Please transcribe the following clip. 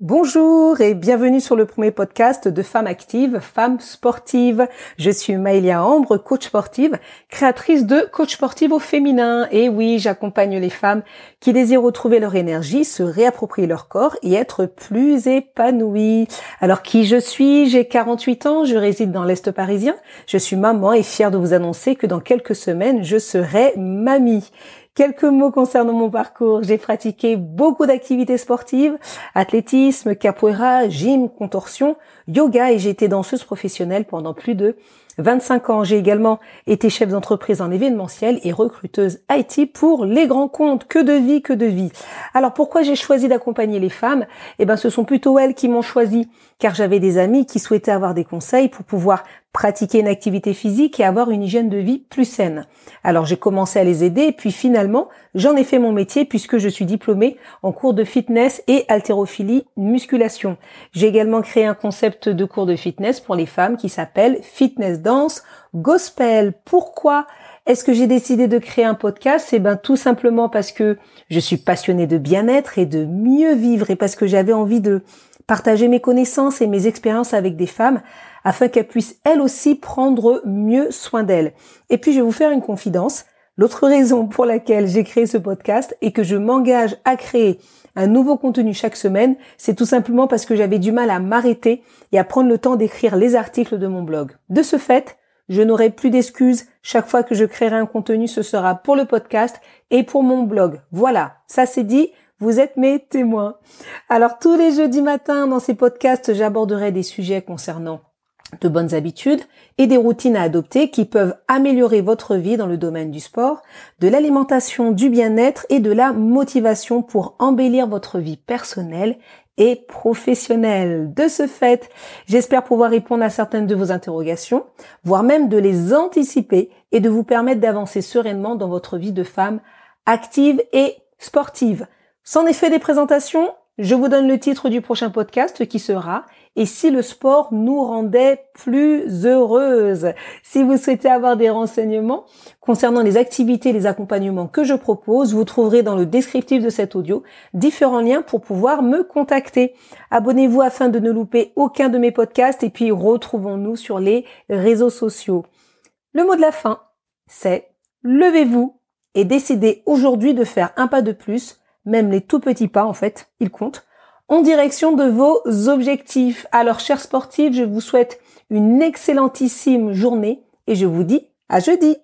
Bonjour et bienvenue sur le premier podcast de Femmes actives, Femmes sportives. Je suis Maëlia Ambre, coach sportive, créatrice de coach sportive au féminin. Et oui, j'accompagne les femmes qui désirent retrouver leur énergie, se réapproprier leur corps et être plus épanouies. Alors qui je suis? J'ai 48 ans, je réside dans l'Est parisien. Je suis maman et fière de vous annoncer que dans quelques semaines, je serai mamie. Quelques mots concernant mon parcours. J'ai pratiqué beaucoup d'activités sportives, athlétisme, capoeira, gym, contorsion, yoga et j'ai été danseuse professionnelle pendant plus de 25 ans. J'ai également été chef d'entreprise en événementiel et recruteuse IT pour les grands comptes. Que de vie, que de vie. Alors pourquoi j'ai choisi d'accompagner les femmes? Eh ben, ce sont plutôt elles qui m'ont choisi, car j'avais des amis qui souhaitaient avoir des conseils pour pouvoir pratiquer une activité physique et avoir une hygiène de vie plus saine. Alors j'ai commencé à les aider et puis finalement j'en ai fait mon métier puisque je suis diplômée en cours de fitness et haltérophilie musculation. J'ai également créé un concept de cours de fitness pour les femmes qui s'appelle Fitness Dance Gospel. Pourquoi est-ce que j'ai décidé de créer un podcast? Eh ben tout simplement parce que je suis passionnée de bien-être et de mieux vivre et parce que j'avais envie de partager mes connaissances et mes expériences avec des femmes afin qu'elles puissent elles aussi prendre mieux soin d'elles. Et puis je vais vous faire une confidence. L'autre raison pour laquelle j'ai créé ce podcast et que je m'engage à créer un nouveau contenu chaque semaine, c'est tout simplement parce que j'avais du mal à m'arrêter et à prendre le temps d'écrire les articles de mon blog. De ce fait, je n'aurai plus d'excuses. Chaque fois que je créerai un contenu, ce sera pour le podcast et pour mon blog. Voilà, ça c'est dit. Vous êtes mes témoins. Alors tous les jeudis matins dans ces podcasts, j'aborderai des sujets concernant de bonnes habitudes et des routines à adopter qui peuvent améliorer votre vie dans le domaine du sport, de l'alimentation, du bien-être et de la motivation pour embellir votre vie personnelle et professionnelle. De ce fait, j'espère pouvoir répondre à certaines de vos interrogations, voire même de les anticiper et de vous permettre d'avancer sereinement dans votre vie de femme active et sportive. Sans effet des présentations, je vous donne le titre du prochain podcast qui sera Et si le sport nous rendait plus heureuses? Si vous souhaitez avoir des renseignements concernant les activités et les accompagnements que je propose, vous trouverez dans le descriptif de cet audio différents liens pour pouvoir me contacter. Abonnez-vous afin de ne louper aucun de mes podcasts et puis retrouvons-nous sur les réseaux sociaux. Le mot de la fin, c'est levez-vous et décidez aujourd'hui de faire un pas de plus même les tout petits pas en fait, ils comptent, en direction de vos objectifs. Alors, chers sportifs, je vous souhaite une excellentissime journée et je vous dis à jeudi.